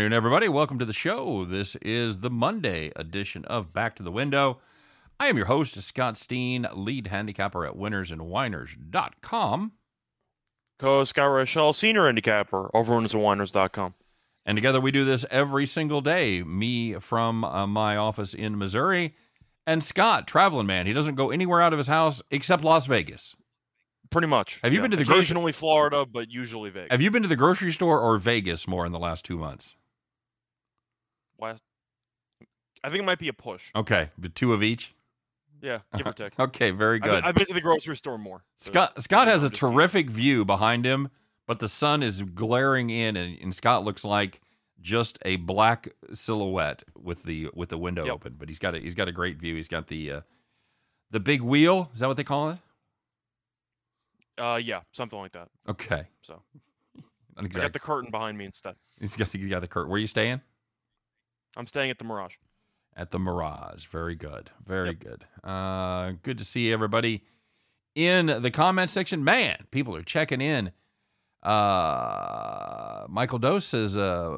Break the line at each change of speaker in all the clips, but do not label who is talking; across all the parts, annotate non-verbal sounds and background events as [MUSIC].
Good afternoon, everybody. Welcome to the show. This is the Monday edition of Back to the Window. I am your host, Scott Steen, lead handicapper at winnersandwhiners.com.
Co Scott Rochelle, senior handicapper over winnersandwhiners.com.
And together we do this every single day. Me from uh, my office in Missouri, and Scott, traveling man. He doesn't go anywhere out of his house except Las Vegas.
Pretty much.
Have you been to the grocery-
occasionally Florida, but usually Vegas.
Have you been to the grocery store or Vegas more in the last two months?
Last, I think it might be a push.
Okay, but two of each.
Yeah, [LAUGHS] give or take.
Okay, very good.
I've been to the grocery store more. so-
Scott Scott has a terrific view behind him, but the sun is glaring in, and, and Scott looks like just a black silhouette with the with the window
Yep.
open. But he's got a he's got a great view. He's got the uh, the big wheel. Is that what they call it?
Uh, yeah, something like that.
Okay,
So [LAUGHS] I got the curtain behind me instead.
he's got the, he's got the curt. Where are you staying?
I'm staying at the Mirage.
At the Mirage. Very good. Very
Yep.
good. Uh, good to see everybody in the comment section. Man, people are checking in. Uh, Michael Dose says uh,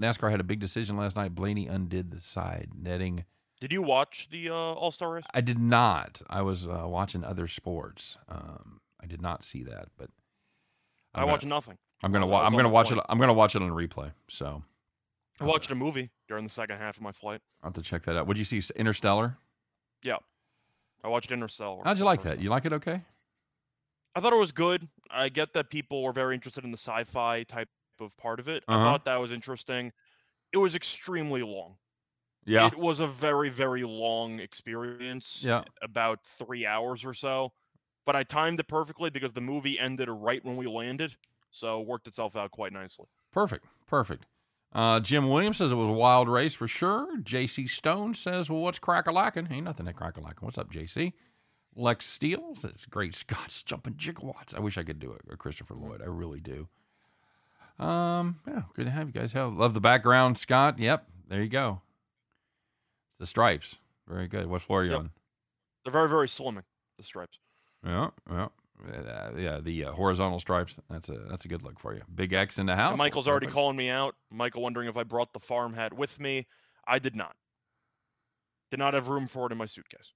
NASCAR had a big decision last night. Blaney undid the side netting.
Did you watch the uh, All Star race?
I did not. I was uh, watching other sports. Um, I did not see that, but
I
I'm
watched nothing.
I'm gonna.
I
Wa- I'm gonna watch it. I'm gonna watch it on replay. So
I watched a movie during the second half of my flight.
I'll have to check that out. Would you see Interstellar?
Yeah, I watched Interstellar.
How'd you like that?
time.
You like it? Okay.
I thought it was good. I get that people were very interested in the sci-fi type of part of it.
Uh-huh.
I thought that was interesting. It was extremely long.
Yeah.
It was a very, very long experience.
Yeah.
About three hours or so. But I timed it perfectly because the movie ended right when we landed. So it worked itself out quite nicely.
Perfect. Perfect. Uh, Jim Williams says it was a wild race for sure. JC Stone says, well, what's crack a lacking? Ain't nothing at crack a lacking. What's up, JC? Lex Steele says, great [LAUGHS] Scots jumping gigawatts. I wish I could do it, a Christopher Lloyd. I really do. Um, yeah, good to have you guys. Hell, love the background, Scott. Yep, there you go. It's the stripes. Very good. What floor are you
Yep.
on?
They're very, very slimming, the stripes.
Yeah, yeah, uh, yeah. The uh, horizontal stripes. That's a that's a good look for you. Big X in the house.
And Michael's already calling me out. Michael wondering if I brought the farm hat with me. I did not. Did not have room for it in my suitcase.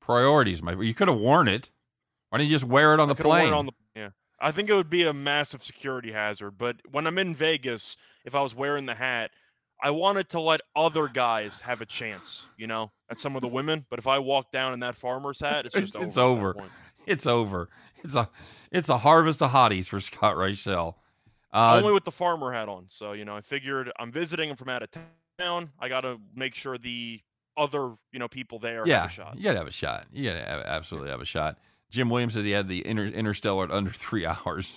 Priorities, my. You could have worn it. Why didn't you just wear it on
I
the
could've worn it
plane?
on the- yeah. I think it would be a massive security hazard, but when I'm in Vegas, if I was wearing the hat, I wanted to let other guys have a chance, you know, at some of the women. But if I walk down in that farmer's hat, it's just
It's- [LAUGHS] it's
over.
Over.
at that point.
It's over. It's a it's a harvest of hotties for Scott Reichel. Uh,
Only with the farmer hat on. So, you know, I figured I'm visiting him from out of town. I got to make sure the other, you know, people there
yeah,
have a shot.
you gotta have a shot. You gotta have, absolutely have a shot. Jim Williams said he had the inter, Interstellar at under three [LAUGHS] hours.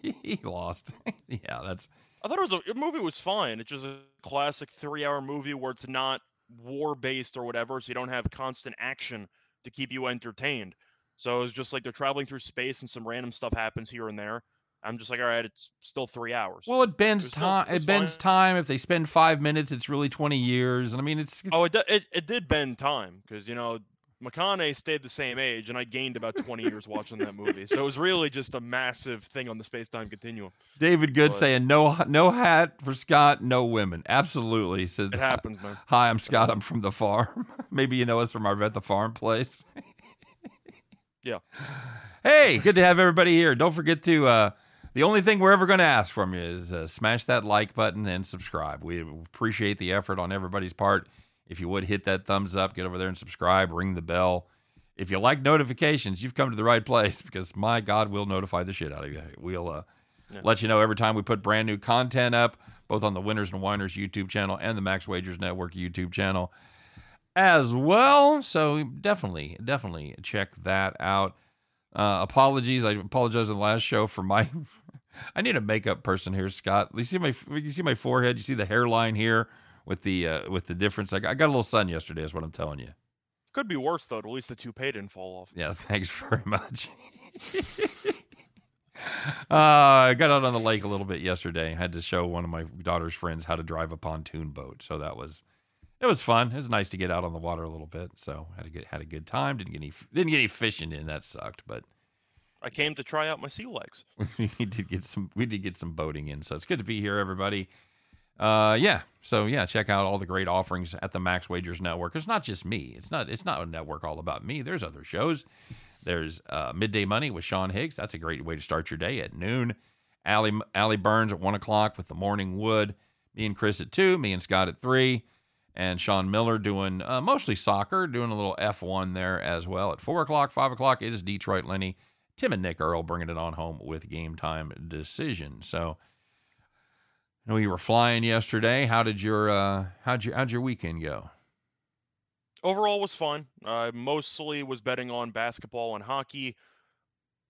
he lost. [LAUGHS] yeah, that's
I thought it was a the movie was fine. It's just a classic three hour movie where it's not war based or whatever, so you don't have constant action to keep you entertained. So it's just like they're traveling through space and some random stuff happens here and there. I'm just like, all right, it's still three hours.
well, it bends
It was still-
time.
it
bends
fine.
time. If they spend five minutes, it's really twenty years. And I mean, it's, it's
oh, it, it it did bend time because you know McConaughey stayed the same age, and I gained about 20 years watching that movie. So it was really just a massive thing on the space time continuum.
David Good
but-
saying no no hat for Scott, no women. Absolutely he says.
It happens, man.
Hi, I'm Scott. I'm from the farm. [LAUGHS] Maybe you know us from our at the farm place. [LAUGHS]
Yeah. [SIGHS]
Hey, good to have everybody here. Don't forget to. Uh, the only thing we're ever going to ask from you is uh, smash that like button and subscribe. We appreciate the effort on everybody's part. If you would hit that thumbs up, get over there and subscribe, ring the bell. If you like notifications, you've come to the right place because my God, we'll notify the shit out of you. We'll uh,
Yeah.
let you know every time we put brand new content up, both on the Winners and Whiners YouTube channel and the Max Wagers Network YouTube channel as well. So definitely, definitely check that out. Uh, apologies, I apologize on the last show for my. [LAUGHS] I need a makeup person here, Scott. You see my, you see my forehead. You see the hairline here with the uh, with the difference. I got, I got a little sun yesterday. Is what I'm telling you.
Could be worse though. At least the toupee didn't fall off.
Yeah, [LAUGHS] thanks very much. [LAUGHS] uh, I got out on the lake a little bit yesterday. I had to show one of my daughter's friends how to drive a pontoon boat, so that was it was fun. It was nice to get out on the water a little bit. So had a good had a good time. Didn't get any didn't get any fishing in. That sucked, but
I came to try out my sea legs. [LAUGHS]
we did get some we did get some boating in, so it's good to be here, everybody. Uh, yeah. So yeah, check out all the great offerings at the Max Wagers Network. It's not just me. It's not. It's not a network all about me. There's other shows. There's uh, Midday Money with Sean Higgs. That's a great way to start your day at noon. Allie Allie Burns at one o'clock with the Morning Wood. Me and Chris at two. Me and Scott at three. And Sean Miller doing uh, mostly soccer, doing a little F1 there as well. At four o'clock, five o'clock, it is Detroit Lenny. Tim and Nick Earl bringing it on home with game time decision. So, I know you were flying yesterday. How did your uh, how'd your how'd your weekend go?
Overall was fun. I mostly was betting on basketball and hockey.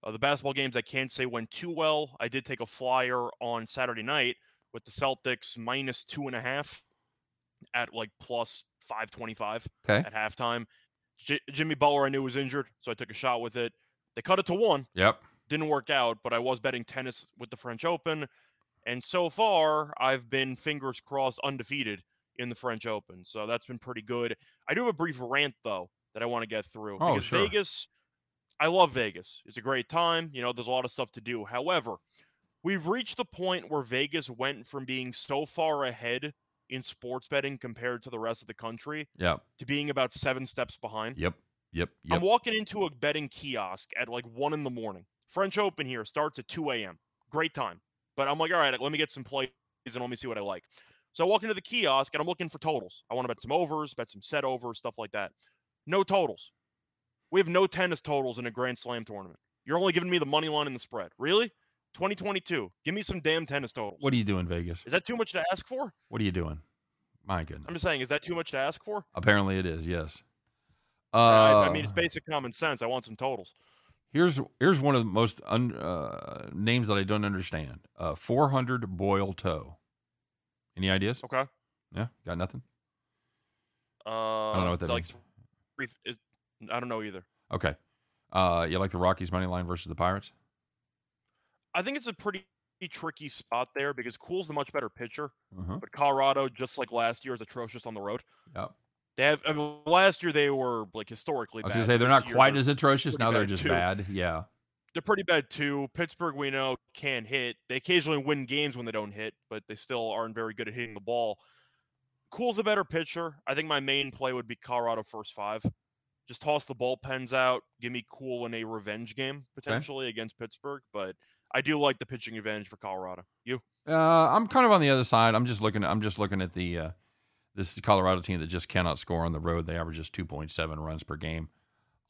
Uh, the basketball games I can't say went too well. I did take a flyer on Saturday night with the Celtics minus two and a half at like plus 525
Okay.
at halftime. J- Jimmy Butler, I knew was injured, so I took a shot with it. They cut it to one.
Yep.
Didn't work out, but I was betting tennis with the French Open. And so far, I've been fingers crossed undefeated in the French Open. So that's been pretty good. I do have a brief rant, though, that I want to get through.
Oh,
because
sure.
Vegas, I love Vegas. It's a great time. You know, there's a lot of stuff to do. However, we've reached the point where Vegas went from being so far ahead in sports betting compared to the rest of the country
Yeah.
to being about seven steps behind.
Yep. Yep.
I'm walking into a betting kiosk at like one in the morning. French Open here starts at 2 a.m. Great time. But I'm like, all right, let me get some plays and let me see what I like. So I walk into the kiosk and I'm looking for totals. I want to bet some overs, bet some set overs, stuff like that. No totals. We have no tennis totals in a Grand Slam tournament. You're only giving me the money line and the spread. Really? 2022. Give me some damn tennis totals.
What are you doing, Vegas?
Is that too much to ask for?
What are you doing? My goodness.
I'm just saying, is that too much to ask for?
Apparently it is. Yes. Uh,
I, I mean, it's basic common sense. I want some totals.
Here's here's one of the most un, uh, names that I don't understand. Uh, 400 boil toe. Any ideas?
Okay.
Yeah, got nothing.
Uh,
I don't know what that
like
means.
three, is, I don't know either.
Okay. Uh, you like the Rockies money line versus the Pirates?
I think it's a pretty tricky spot there because Kuhl's the much better pitcher,
Uh-huh.
but Colorado, just like last year, is atrocious on the road.
Yep.
They have I mean, last year they were like historically.
I was
bad.
gonna say they're not
year,
quite
they're-
as atrocious. Now they're just
too.
bad. Yeah.
They're pretty bad too. Pittsburgh, we know, can hit. They occasionally win games when they don't hit, but they still aren't very good at hitting the ball. Kuhl's the better pitcher. I think my main play would be Colorado first five. Just toss the bullpens out. Give me Kuhl in a revenge game potentially against Pittsburgh, but I do like the pitching advantage for Colorado. You?
Uh, I'm kind of on the other side. I'm just looking. I'm just looking at the uh, this Colorado team that just cannot score on the road. They average just 2.7 runs per game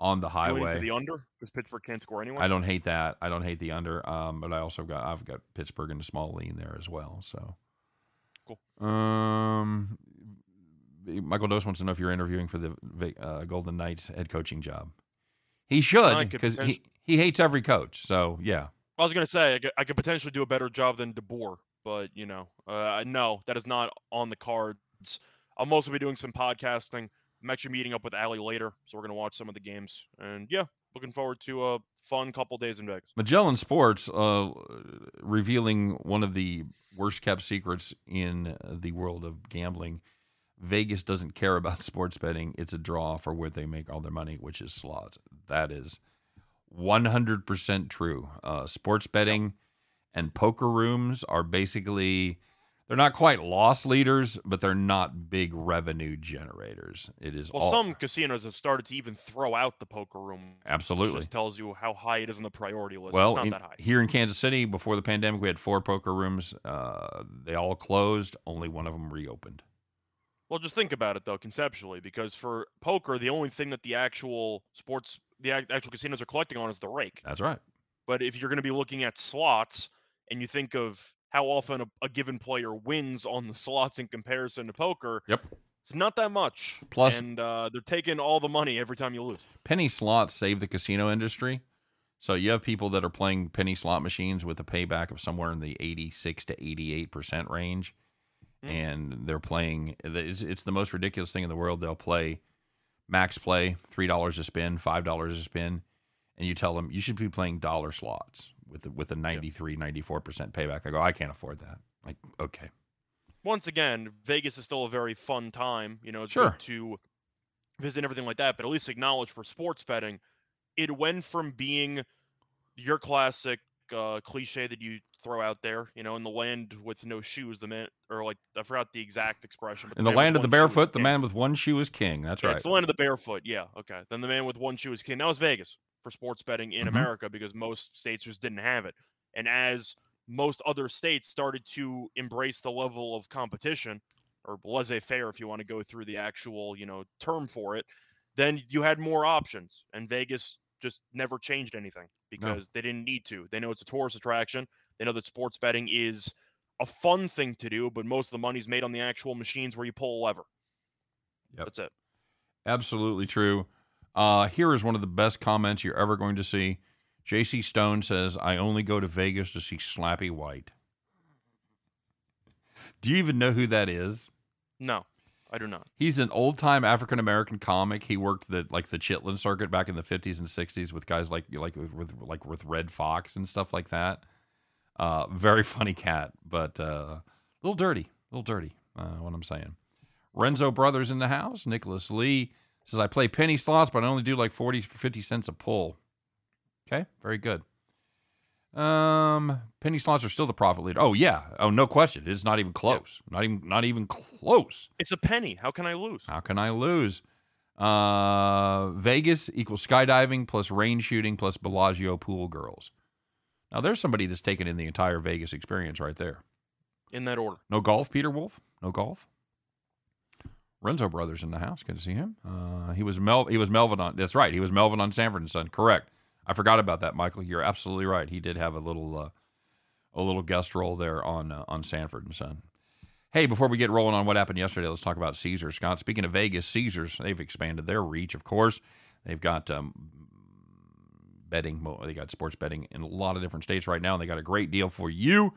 on the highway.
the under because Pittsburgh can't score anyway.
I don't hate that. I don't hate the under. Um, but I also got I've got Pittsburgh in a small lean there as well. So
Cool.
Um, Michael Dose wants to know if you're interviewing for the uh, Golden Knights head coaching job. He should because he, he hates every coach. So yeah,
I was gonna say I could, I could potentially do a better job than DeBoer, but you know, uh, no, that is not on the cards. I'll mostly be doing some podcasting. I'm actually meeting up with Ali later, so we're gonna watch some of the games. And yeah, looking forward to a fun couple days in Vegas.
Magellan Sports uh, revealing one of the worst kept secrets in the world of gambling. Vegas doesn't care about [LAUGHS] sports betting. It's a draw for where they make all their money, which is slots. That is 100% true. Uh, sports betting and poker rooms are basically, they're not quite loss leaders, but they're not big revenue generators. It is
Well,
all,
some casinos have started to even throw out the poker room. Which
absolutely.
just tells you how high it is on the priority list.
Well,
it's not
in-
that high.
here in Kansas City, before the pandemic, we had four poker rooms. Uh, they all closed. Only one of them reopened.
Well, just think about it though, conceptually, because for poker, the only thing that the actual sports, the actual casinos are collecting on is the rake.
That's right.
But if you're going to be looking at slots and you think of how often a, a given player wins on the slots in comparison to poker,
Yep.
it's not that much.
Plus-
and uh, they're taking all the money every time you lose.
Penny slots save the casino industry. So you have people that are playing penny slot machines with a payback of somewhere in the 86 to 88 percent range,
Mm.
and they're playing. It's, it's the most ridiculous thing in the world. They'll play max play, three dollars a spin, five dollars a spin, and you tell them you should be playing dollar slots with the, with a 93, 94 percent payback. I go, I can't afford that. Like, okay,
Once again, Vegas is still a very fun time. You know, it's
Sure.
good to visit and everything like that. But at least acknowledge for sports betting, it went from being your classic uh, cliche that you throw out there. You know, in the land with no shoes, the man, or like I forgot the exact expression. But
In the
with
land of the
one shoe is
barefoot, the man with one shoe is king. That's
Yeah,
right.
It's the land of the barefoot. Yeah. Okay. Then the man with one shoe is king. That was Vegas for sports betting in
Mhm.
America because most states just didn't have it. And as most other states started to embrace the level of competition or laissez-faire, if you want to go through the actual, you know, term for it, then you had more options. And Vegas just never changed anything because they didn't need to. They know it's a tourist attraction. They know that sports betting is a fun thing to do, but most of the money's made on the actual machines where you pull a lever.
Yep.
That's it.
Absolutely true. Uh, here is one of the best comments you're ever going to see. J.C. Stone says, I only go to Vegas to see Slappy White. Do you even know who that is?
No, I do not.
He's an old time African American comic. He worked the like the Chitlin circuit back in the 50s and 60s with guys like like with like with Redd Foxx and stuff like that. Uh, very [LAUGHS] funny cat, but uh, a little dirty, a little dirty. Uh, what I'm saying. Renzo Brothers in the house. Nicholas Lee says I play penny slots, but I only do like 40 50 cents a pull. Okay, very good. Um, penny slots are still the profit leader. Oh yeah, oh no question. It's not even close. Not even not even close.
It's a penny. How can I lose?
How can I lose? Uh, Vegas equals skydiving plus rain shooting plus Bellagio pool girls. Now there's somebody that's taken in the entire Vegas experience right there.
In that order.
No golf, Peter Wolf. No golf. Renzo Brothers in the house. Good to see him. Uh, he was Mel. He was Melvin on. That's right. He was Melvin on Sanford and Son. Correct. I forgot about that, Michael. You're absolutely right. He did have a little, uh, a little guest role there on uh, on Sanford and Son. Hey, before we get rolling on what happened yesterday, let's talk about Caesars. Scott, speaking of Vegas, Caesars they've expanded their reach. Of course, they've got um, betting. They got sports betting in a lot of different states right now, and they got a great deal for you.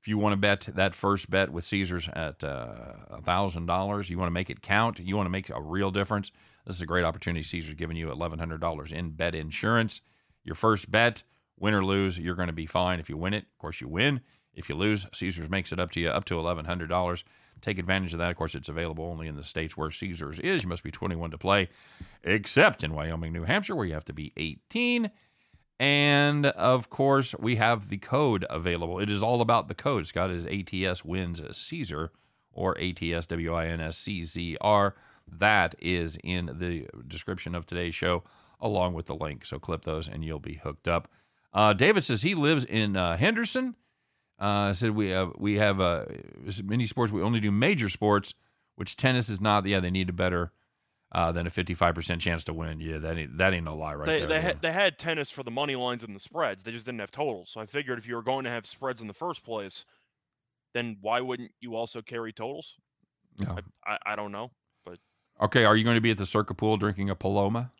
If you want to bet that first bet with Caesars at uh, thousand dollars, you want to make it count. You want to make a real difference. This is a great opportunity. Caesars giving you eleven hundred dollars in bet insurance. Your first bet, win or lose, you're going to be fine. If you win it, of course you win. If you lose, Caesars makes it up to you up to eleven hundred dollars. Take advantage of that. Of course, it's available only in the states where Caesars is. You must be 21 to play, except in Wyoming, New Hampshire, where you have to be 18. And of course, we have the code available. It is all about the code. Scott is ATS wins Caesar or ATS W I N S C Z R. That is in the description of today's show, along with the link. So clip those and you'll be hooked up. Uh, David says he lives in uh, Henderson. Uh, said we have we have uh, many sports. We only do major sports, which tennis is not. Yeah, they need a better uh, than a fifty five percent chance to win. Yeah, that ain't that ain't no lie right
they
there.
they,
yeah.
had, they had tennis for the money lines and the spreads. They just didn't have totals. So I figured if you were going to have spreads in the first place, then why wouldn't you also carry totals?
Yeah.
I, I, I don't know.
Okay, are you going to be at the Circa Pool drinking a Paloma?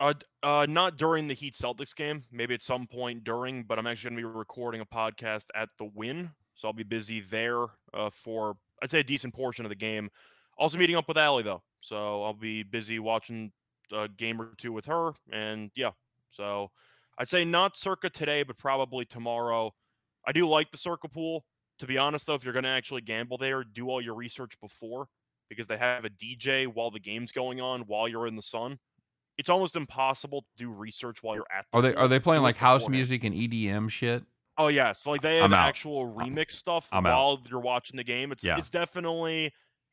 Uh, uh, not during the Heat Celtics game. Maybe at some point during, but I'm actually going to be recording a podcast at the Wynn, so I'll be busy there uh, for I'd say a decent portion of the game. Also meeting up with Allie though, so I'll be busy watching a game or two with her, and yeah, so I'd say not circa today, but probably tomorrow. I do like the Circa pool. To be honest though, if you're going to actually gamble there, do all your research before because they have a DJ while the game's going on while you're in the sun it's almost impossible to do research while you're at. The
Are they are they playing like house
beforehand.
music and EDM shit?
Oh yeah, so like they have actual remix stuff
I'm out.
while you're watching the game. It's
Yeah.
it's definitely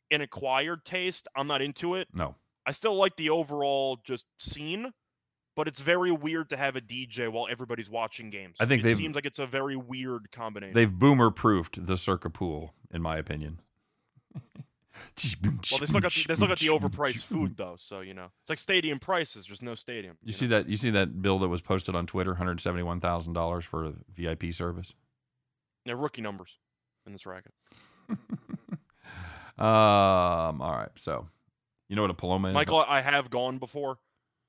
an acquired taste. I'm not into it.
No.
I still like the overall just scene, but it's very weird to have a DJ while everybody's watching games.
I think
it seems like it's a very weird combination.
They've boomer proofed the Circa Pool, in my opinion. [LAUGHS]
well, they still got the, they still got the overpriced food though, so you know it's like stadium prices. There's no stadium.
You see that? You see that bill that was posted on Twitter? One hundred seventy-one thousand dollars for a VIP service.
Yeah, rookie numbers in this racket. [LAUGHS]
Um. All right. So, you know what a Paloma is?
Michael, I have gone before.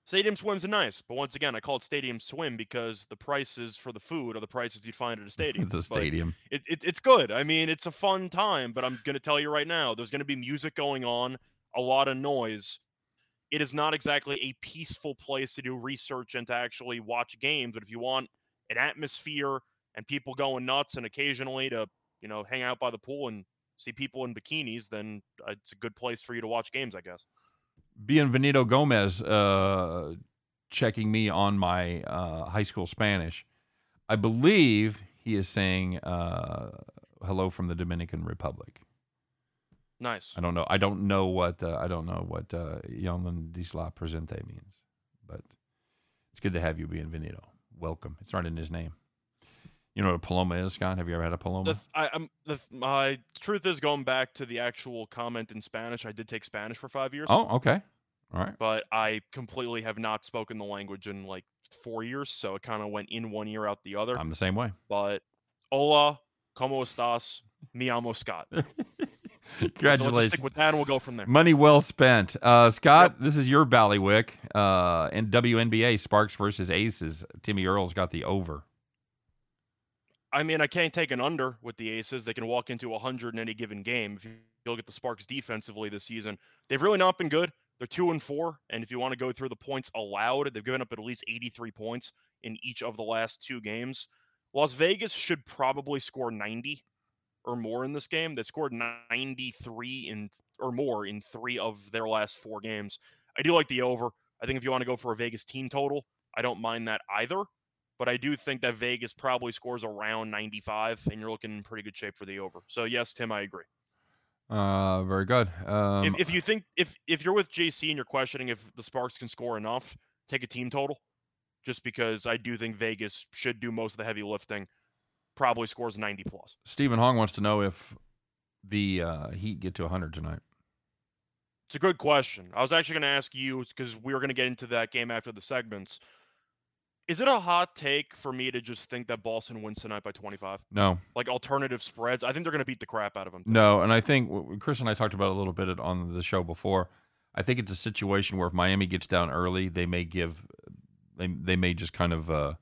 Stadium swims are nice, but once again, I call it stadium swim because the prices for the food are the prices you'd find at a [LAUGHS] stadium.
the stadium.
It, it, it's good. I mean, it's a fun time, but I'm going to tell you right now, there's going to be music going on, a lot of noise. It is not exactly a peaceful place to do research and to actually watch games. But if you want an atmosphere and people going nuts, and occasionally to you know hang out by the pool and see people in bikinis, then uh, it's a good place for you to watch games, I guess.
Bienvenido Gomez uh, checking me on my uh, high school Spanish. I believe he is saying uh, hello from the Dominican Republic.
Nice.
I don't know. I don't know what uh, I don't know what uh, Disla Presente means, but it's good to have you, Bienvenido. Welcome. It's not in his name. You know what a paloma is, Scott? Have you ever had a
The,
paloma?
th- I, I'm the th- my truth is going back to the actual comment in Spanish. I did take Spanish for five years,
Oh, okay. All right.
but I completely have not spoken the language in like four years, so it kind of went in one ear out the other.
I'm the same way.
but hola, cómo estás? Me amo Scott. [LAUGHS] So
Congratulations.
stick with that, and we'll go from there.
Money well spent. Uh, Scott, this is your ballywick. Uh, in WNBA, Sparks versus Aces. Timmy Earl's got the over.
I mean, I can't take an under with the Aces. They can walk into 100 in any given game. If you look at the Sparks defensively this season, they've really not been good. They're two and four, and if you want to go through the points allowed, they've given up at least 83 points in each of the last two games. Las Vegas should probably score 90 or more in this game. They scored 93 in or more in three of their last four games. I do like the over. I think if you want to go for a Vegas team total, I don't mind that either. But I do think that Vegas probably scores around 95, and you're looking in pretty good shape for the over. So yes, Tim, I agree.
Uh, very good. Um,
if, if you think if if you're with JC and you're questioning if the Sparks can score enough, take a team total. Just because I do think Vegas should do most of the heavy lifting, probably scores 90 plus.
Stephen Hong wants to know if the uh, Heat get to 100 tonight.
It's a good question. I was actually going to ask you because we were going to get into that game after the segments. Is it a hot take for me to just think that Boston wins tonight by 25?
No,
Like alternative spreads, I think they're going to beat the crap out of them.
no, and I think Chris and I talked about it a little bit on the show before. I think it's a situation where if Miami gets down early, they may give, they they may just kind of uh,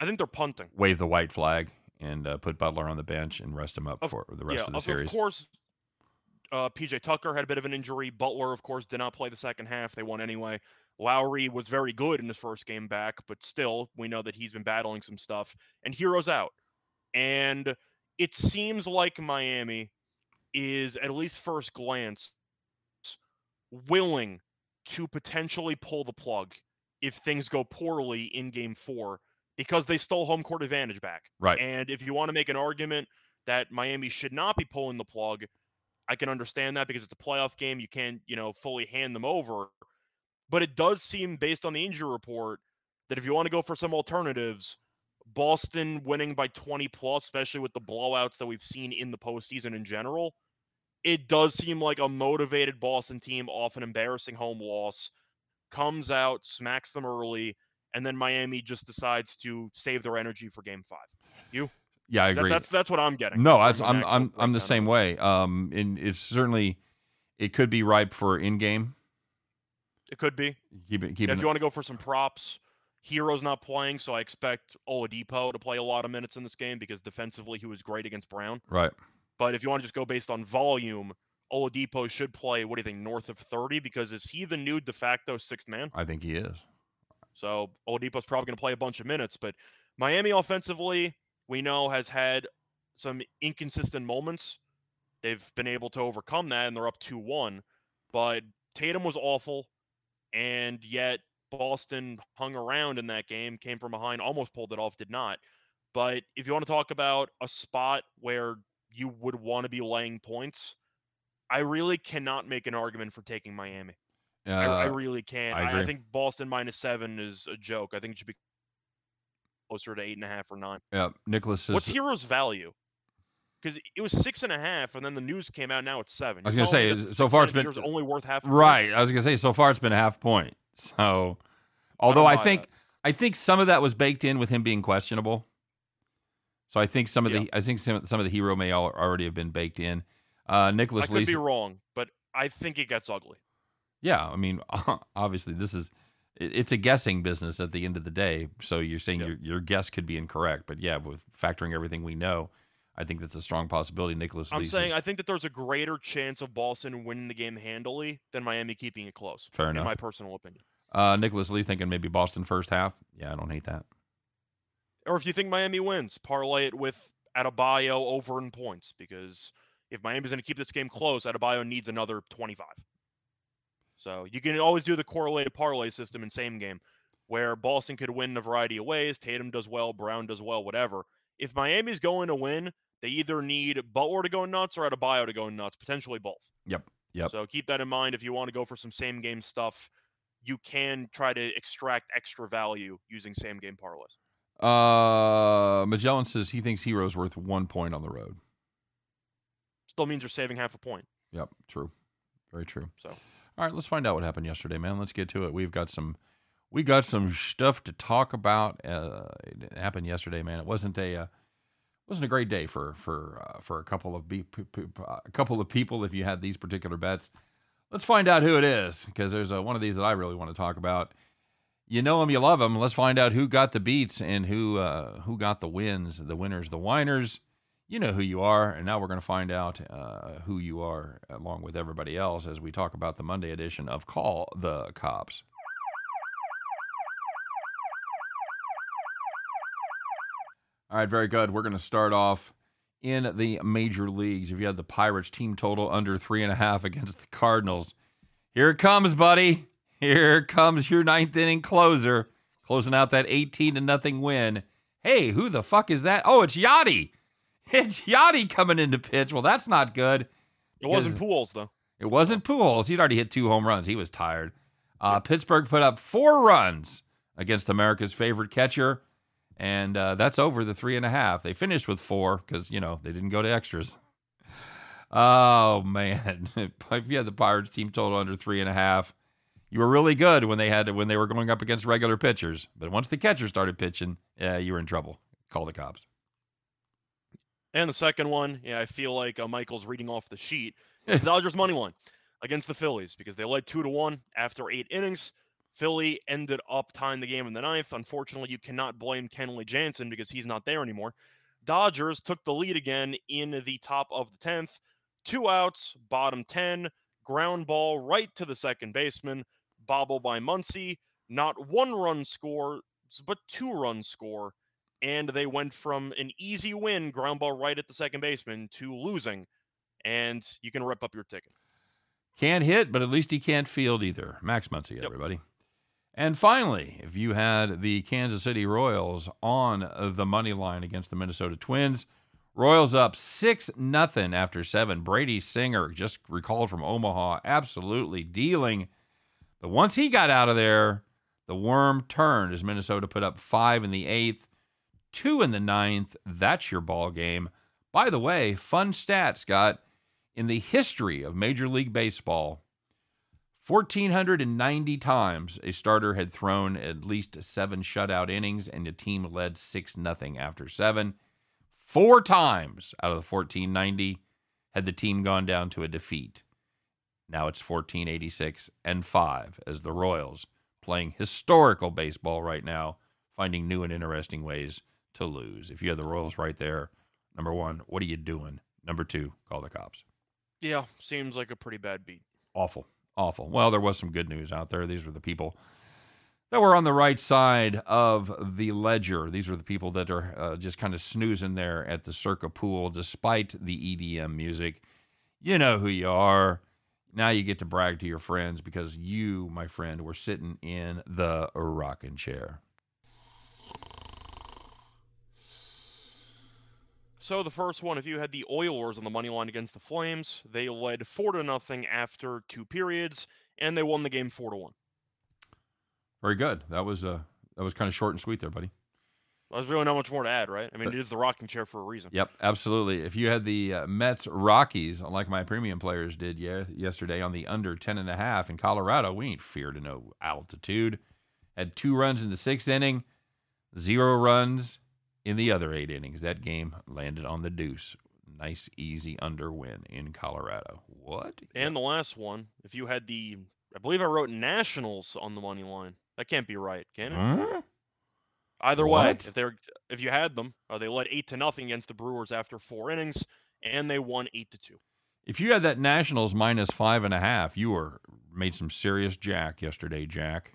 I think they're punting.
wave the white flag and uh, put Butler on the bench and rest him up
Of-
for the rest
yeah,
of the
of,
series.
of course, uh, PJ Tucker had a bit of an injury. Butler, of course, did not play the second half. They won anyway. Lowry was very good in his first game back, but still, we know that he's been battling some stuff. And Herro's out. And it seems like Miami is, at least first glance, willing to potentially pull the plug if things go poorly in game four because they stole home court advantage back.
Right.
And if you want to make an argument that Miami should not be pulling the plug, I can understand that because it's a playoff game. You can't, you know, fully hand them over. But it does seem, based on the injury report, that if you want to go for some alternatives, Boston winning by 20 plus, especially with the blowouts that we've seen in the postseason in general, it does seem like a motivated Boston team off an embarrassing home loss comes out, smacks them early, and then Miami just decides to save their energy for game five. You?
Yeah, I
That-
agree.
that's that's what I'm getting.
No,
an
I'm I'm I'm the same way. Um, and it's certainly it could be ripe for in game.
It could be.
Keep it keep
if
it.
you want to go for some props, Herro's not playing, so I expect Oladipo to play a lot of minutes in this game because defensively he was great against Brown.
Right.
But if you want to just go based on volume, Oladipo should play. What do you think, north of 30? Because is he the new de facto sixth man?
I think he is.
So Oladipo's probably going to play a bunch of minutes. But Miami offensively, we know has had some inconsistent moments. They've been able to overcome that, and they're up 2 1. But Tatum was awful, and yet Boston hung around in that game, came from behind, almost pulled it off, did not. But if you want to talk about a spot where you would want to be laying points, I really cannot make an argument for taking Miami.
Uh,
I, I really can't.
I
I, think Boston minus seven is a joke. I think it should be closer to eight and a half or nine.
yeah, Nicholas says.
What's Herro's value? Because it was six and a half, and then the news came out. Now it's seven.
I was gonna say, so far it's been-
only worth half. a point?
right. I was gonna say so far it's been a half point. So, although I,
buy
think
that.
I think some of that was baked in with him being questionable. So I think some of
Yeah.
the I think some some of the Herro may al- already have been baked in. Uh, Nicholas
I could
Lee.
be wrong, but I think it gets ugly.
Yeah, I mean, [LAUGHS] obviously this is it's a guessing business at the end of the day. So you're saying
Yeah.
your your guess could be incorrect, but yeah, with factoring everything we know, I think that's a strong possibility. Nicholas
I'm saying I think that there's a greater chance of Boston winning the game handily than Miami keeping it close.
Fair
in
enough.
my personal opinion.
uh, Nicholas Lee thinking maybe Boston first half. Yeah, I don't hate that.
Or if you think Miami wins, parlay it with Adebayo over in points because if Miami's going to keep this game close, Adebayo needs another 25. So you can always do the correlated parlay system in same game. where Boston could win in a variety of ways. Tatum does well, Brown does well, whatever. If Miami's going to win, they either need Butler to go nuts or Adebayo to go nuts, potentially both.
Yep. Yep.
So keep that in mind if you want to go for some same game stuff. You can try to extract extra value using same game parlays.
Uh, Magellan says he thinks Herro's worth one point on the road.
Still means you're saving half a point.
Yep, true. Very true.
So,
all right, let's find out what happened yesterday, man. Let's get to it. We've got some, we got some stuff to talk about. Uh, it happened yesterday, man. It wasn't a, uh, wasn't a great day for for uh, for a couple of be- a couple of people. If you had these particular bets, let's find out who it is because there's a, one of these that I really want to talk about. You know him, you love him. Let's find out who got the beats and who uh, who got the wins, the winners, the whiners. You know who you are, and now we're going to find out uh, who you are along with everybody else as we talk about the Monday edition of Call the Cops. All right, very good. We're going to start off in the major leagues. If you had the Pirates team total under three and a half against the Cardinals, here it comes, buddy. Here comes your ninth inning closer, closing out that 18 to nothing win. Hey, who the fuck is that? Oh, it's Yadi. [LAUGHS] It's Yadi coming into pitch. Well, that's not good.
It wasn't Pujols, though.
It wasn't Pujols. He'd already hit two home runs. He was tired. Uh, Pittsburgh put up four runs against America's favorite catcher, and uh, that's over the three and a half. They finished with four because you know they didn't go to extras. Oh man, if you had the Pirates team total under three and a half, you were really good when they had when they were going up against regular pitchers. But once the catcher started pitching, yeah, you were in trouble. Call the cops.
And the second one, yeah, I feel like uh, Michael's reading off the sheet. It's the [LAUGHS] Dodgers money line against the Phillies because they led two to one after eight innings. Philly ended up tying the game in the ninth. Unfortunately, you cannot blame Kenley Jansen because he's not there anymore. Dodgers took the lead again in the top of the tenth. Two outs, bottom ten, ground ball right to the second baseman, bobble by Muncy. Not one run score, but two run score and they went from an easy win, ground ball right at the second baseman, to losing, and you can rip up your ticket.
Can't hit, but at least he can't field either. Max Muncy, yep. And finally, if you had the Kansas City Royals on the money line against the Minnesota Twins, Royals up six nothing after seven. Brady Singer just recalled from Omaha, absolutely dealing. But once he got out of there, the worm turned as Minnesota put up five in the eighth two in the ninth. That's your ball game. By the way, fun stat, Scott. In the history of Major League Baseball, 1,490 times a starter had thrown at least seven shutout innings and the team led 6 nothing after seven. Four times out of the 1,490 had the team gone down to a defeat. Now it's 1486 and 5 as the Royals playing historical baseball right now, finding new and interesting ways to lose. If you have the Royals right there, number one, what are you doing? Number two, call the cops.
Yeah, seems like a pretty bad beat.
Awful, awful. Well, there was some good news out there. These were the people that were on the right side of the ledger. These are the people that are uh, just kind of snoozing there at the Circa pool despite the EDM music. You know who you are. Now you get to brag to your friends because you, my friend, were sitting in the rocking chair.
So the first one, if you had the Oilers on the money line against the Flames, they led four to nothing after two periods, and they won the game four to one.
Very good. That was uh that was kind of short and sweet there, buddy.
There's really not much more to add, right? I mean, it is the rocking chair for a reason.
Yep, absolutely. If you had the uh, Mets Rockies, like my premium players did yeah, yesterday on the under 10 and a half in Colorado, we ain't feared to no altitude. Had two runs in the sixth inning, zero runs in the other eight innings. That game landed on the deuce. Nice, easy under win in Colorado. What?
And the last one, if you had the, I believe I wrote Nationals on the money line. That can't be right, can it?
Huh?
Either
What?
way, if they're if you had them, uh, they led eight to nothing against the Brewers after four innings, and they won eight to two.
If you had that Nationals minus five and a half, you were made some serious jack yesterday, Jack.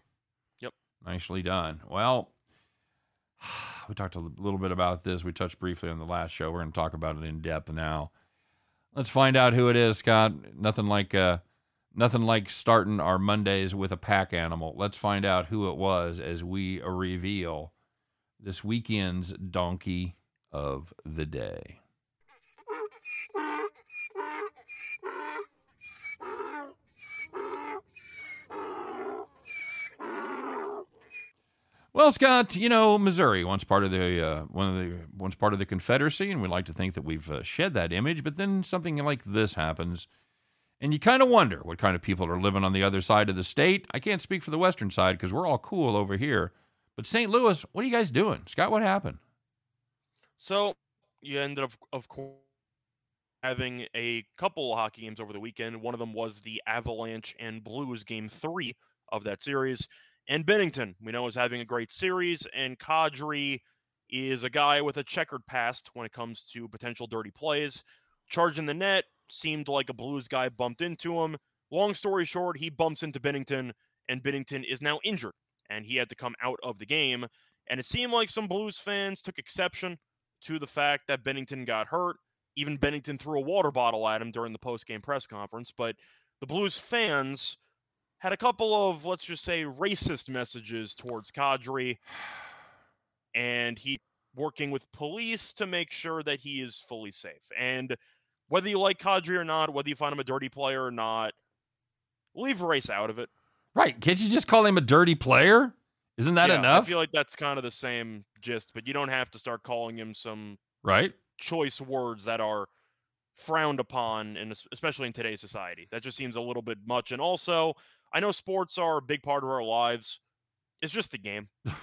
Yep.
Nicely done. Well, we talked a little bit about this. We touched briefly on the last show. We're going to talk about it in depth now. Let's find out who it is, Scott. Nothing like uh, Nothing like starting our Mondays with a pack animal. Let's find out who it was as we reveal this weekend's donkey of the day. Well, Scott, you know Missouri once part of the uh, one of the once part of the Confederacy, and we like to think that we've uh, shed that image. But then something like this happens, and you kind of wonder what kind of people are living on the other side of the state. I can't speak for the western side because we're all cool over here. But St. Louis, what are you guys doing, Scott? What happened?
So you ended up, of course, having a couple hockey games over the weekend. One of them was the Avalanche and Blues game three of that series. And Binnington, we know, is having a great series, and Kadri is a guy with a checkered past when it comes to potential dirty plays. Charging the net seemed like a Blues guy bumped into him. Long story short, he bumps into Binnington, and Binnington is now injured, and he had to come out of the game. And it seemed like some Blues fans took exception to the fact that Binnington got hurt. Even Binnington threw a water bottle at him during the post-game press conference. But the Blues fans had a couple of, let's just say, racist messages towards Kadri, and he working with police to make sure that he is fully safe. And whether you like Kadri or not, whether you find him a dirty player or not, leave race out of it.
Right? Can't you just call him a dirty player? Isn't that
Yeah,
enough?
I feel like that's kind of the same gist, but you don't have to start calling him some
right?
choice words that are frowned upon, and especially in today's society. That just seems a little bit much. And also, I know sports are a big part of our lives. It's just a game. [LAUGHS]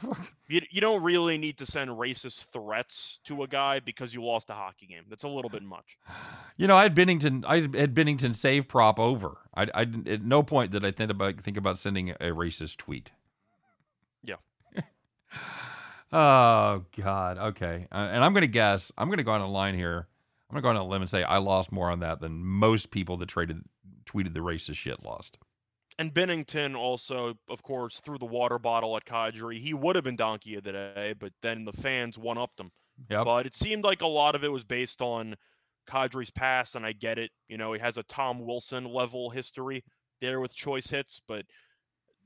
You, you don't really need to send racist threats to a guy because you lost a hockey game. That's a little bit much. [SIGHS]
You know, I had Binnington. I had Binnington save prop over. I, I at no point did I think about think about sending a racist tweet.
Yeah. [SIGHS]
oh God. Okay. Uh, and I'm going to guess. I'm going to go on a line here. I'm going to go on a limb and say I lost more on that than most people that traded tweeted the racist shit lost.
And Binnington also, of course, threw the water bottle at Kadri. He would have been donkey of the day, but then the fans one upped him.
Yep.
But it seemed like a lot of it was based on Kadri's past, and I get it. You know, he has a Tom Wilson level history there with choice hits, but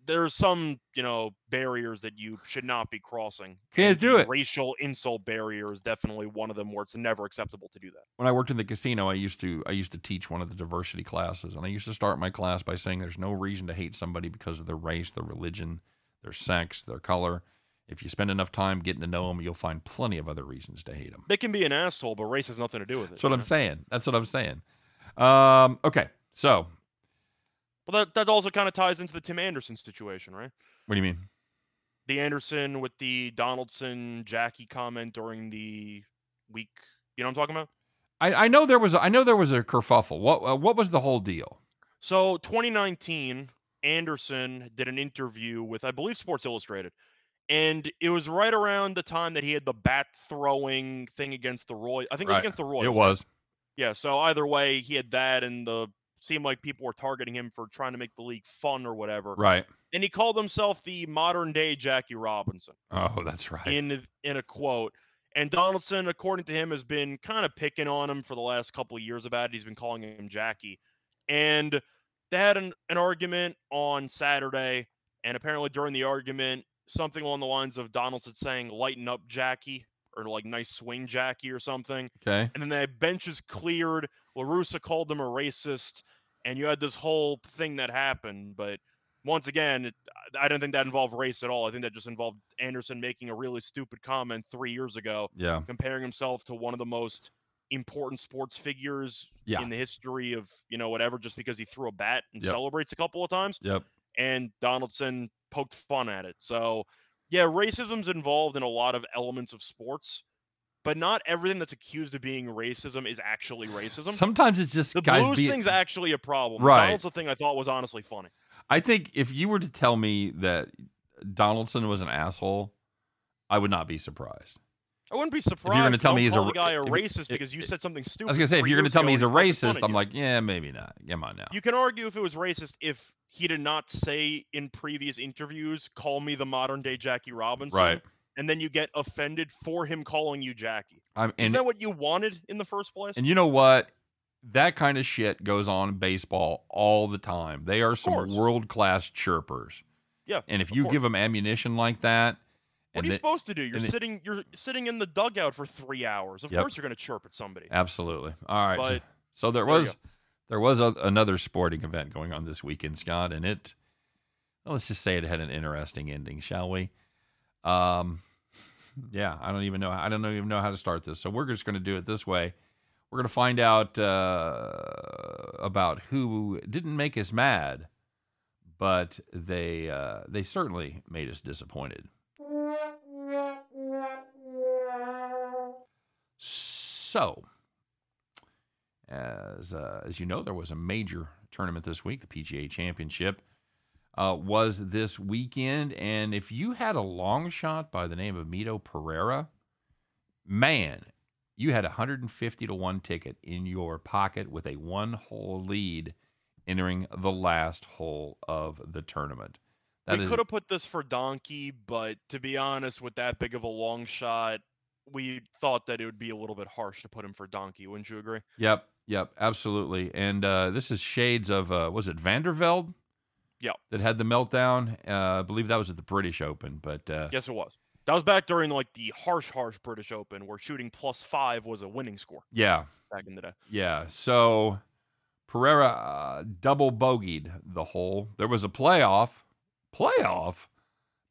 there's some, you know, barriers that you should not be crossing.
Can't
And
do it.
Racial insult barrier is definitely one of them where it's never acceptable to do that.
when I worked in the casino, I used to I used to teach one of the diversity classes, and I used to start my class by saying there's no reason to hate somebody because of their race, their religion, their sex, their color. If you spend enough time getting to know them, you'll find plenty of other reasons to hate them.
They can be an asshole, but race has nothing to do with it.
That's what I'm
know?
saying. That's what I'm saying. Um, okay, so
Well, that, that also kind of ties into the Tim Anderson situation, right?
what do you mean?
the Anderson with the Donaldson Jackie comment during the week. You know what I'm talking about?
I, I know there was a, I know there was a kerfuffle. What uh, what was the whole deal?
So 2019, Anderson did an interview with I believe Sports Illustrated, and it was right around the time that he had the bat throwing thing against the Roy. I think it was against the Royals.
It was
Yeah. So either way, he had that, and the seemed like people were targeting him for trying to make the league fun or whatever.
right.
And he called himself the modern day Jackie Robinson.
Oh, that's right.
in in a quote. And Donaldson, according to him, has been kind of picking on him for the last couple of years about it. He's been calling him Jackie. And they had an, an argument on Saturday, and apparently during the argument, something along the lines of Donaldson saying, lighten up Jackie, or like nice swing Jackie or something.
okay.
And then the benches cleared. LaRussa called them a racist, and you had this whole thing that happened. But once again, it, I don't think that involved race at all. I think that just involved Anderson making a really stupid comment three years ago,
Yeah.
comparing himself to one of the most important sports figures
Yeah.
in the history of you know whatever, just because he threw a bat and
Yep.
celebrates a couple of times.
Yep.
And Donaldson poked fun at it. So yeah, racism's involved in a lot of elements of sports. But not everything that's accused of being racism is actually racism.
Sometimes it's just
the
guys
blues
being.
thing's actually a problem.
Right.
Donaldson thing I thought was honestly funny.
I think if you were to tell me that Donaldson was an asshole, I would not be surprised.
I wouldn't be surprised. If you're not a big guy a racist because you said something stupid. I was
gonna say
if
tell me he's a
the guy a
if-
racist
if-
because you can argue
if-
said something stupid.
I was gonna say if
three
you're gonna
years
tell
ago
me he's a
and he's poking fun
racist,
at
I'm
you.
like, yeah, maybe not. Come on now.
You can argue if it was racist if he did not say in previous interviews, "Call me the modern day Jackie Robinson,"
right.
and then you get offended for him calling you Jackie.
I'm
Isn't that what you wanted in the first place?
and you know what? that kind of shit goes on in baseball all the time. They are some world class chirpers.
Yeah,
And if you
course.
give them ammunition like that,
What are you
they-
supposed to do? You're sitting you're sitting in the dugout for three hours. Of
Yep.
course you're gonna chirp at somebody.
absolutely. All right. so,
But-
so there
there
was there was a, another sporting event going on this weekend, Scott, and it well, let's just say it had an interesting ending, shall we? Um, yeah, I don't even know. I don't even know how to start this. So we're just going to do it this way. We're going to find out uh, about who didn't make us mad, but they uh, they certainly made us disappointed. So, as uh, as you know, there was a major tournament this week. The PGA Championship uh, was this weekend, and if you had a long shot by the name of Mito Pereira, man, you had a 150 to one ticket in your pocket with a one hole lead entering the last hole of the tournament. That
we
is-
could have put this for Donkey, but to be honest, with that big of a long shot, we thought that it would be a little bit harsh to put him for Donkey. Wouldn't you agree?
Yep, yep, absolutely. And uh, this is shades of uh, was it Vandervelde?
Yep.
That had the meltdown. Uh, I believe that was at the British Open, but uh,
Yes, it was. That was back during like the harsh, harsh British Open, where shooting plus five was a winning score
yeah,
back in the day.
yeah. So Pereira uh, double bogeyed the hole. There was a playoff, playoff,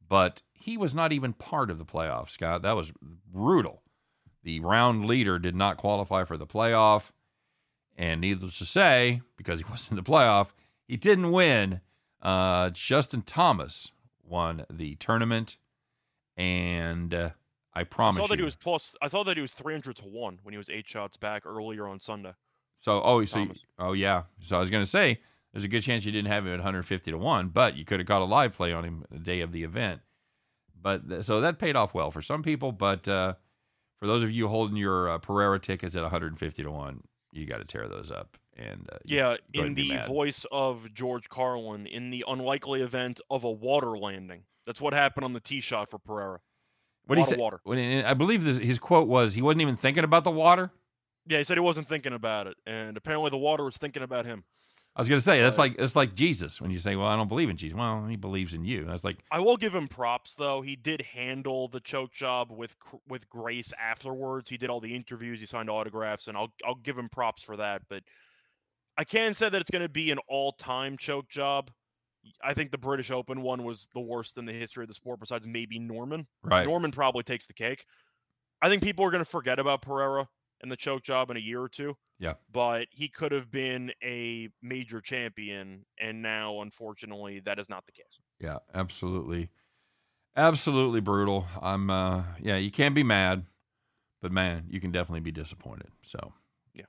but he was not even part of the playoff. Scott, that was brutal. The round leader did not qualify for the playoff, and needless to say, because he [LAUGHS] wasn't in the playoff, he didn't win. Uh, Justin Thomas won the tournament, and uh, I
I
promise
saw that
you.
he was plus. I saw that he was three hundred to one when he was eight shots back earlier on Sunday.
So, oh, so you- oh yeah. So I was going to say, there's a good chance you didn't have him at 150 to one, but you could have got a live play on him the day of the event. But th- so that paid off well for some people, but uh, for those of you holding your uh, Pereira tickets at 150 to one, you got to tear those up. And uh,
Yeah, in the voice of George Carlin, in the unlikely event of a water landing. That's what happened on the tee shot for Pereira.
what do you
lot of
say?
water.
When, I believe this, his quote was, he wasn't even thinking about the water.
Yeah, he said he wasn't thinking about it, and apparently the water was thinking about him.
I was going to say that's like it's like Jesus when you say, "Well, I don't believe in Jesus." Well, he believes in you. That's like,
I will give him props though. He did handle the choke job with with grace afterwards. He did all the interviews, he signed autographs, and I'll I'll give him props for that. But I can say that it's going to be an all time choke job. I think the British Open one was the worst in the history of the sport, besides maybe Norman.
right?
Norman probably takes the cake. I think people are going to forget about Pereira and the choke job in a year or two.
Yeah.
But he could have been a major champion, and now, unfortunately, that is not the case.
Yeah, absolutely. Absolutely brutal. I'm uh yeah, you can't be mad, but man, you can definitely be disappointed. So
Yeah.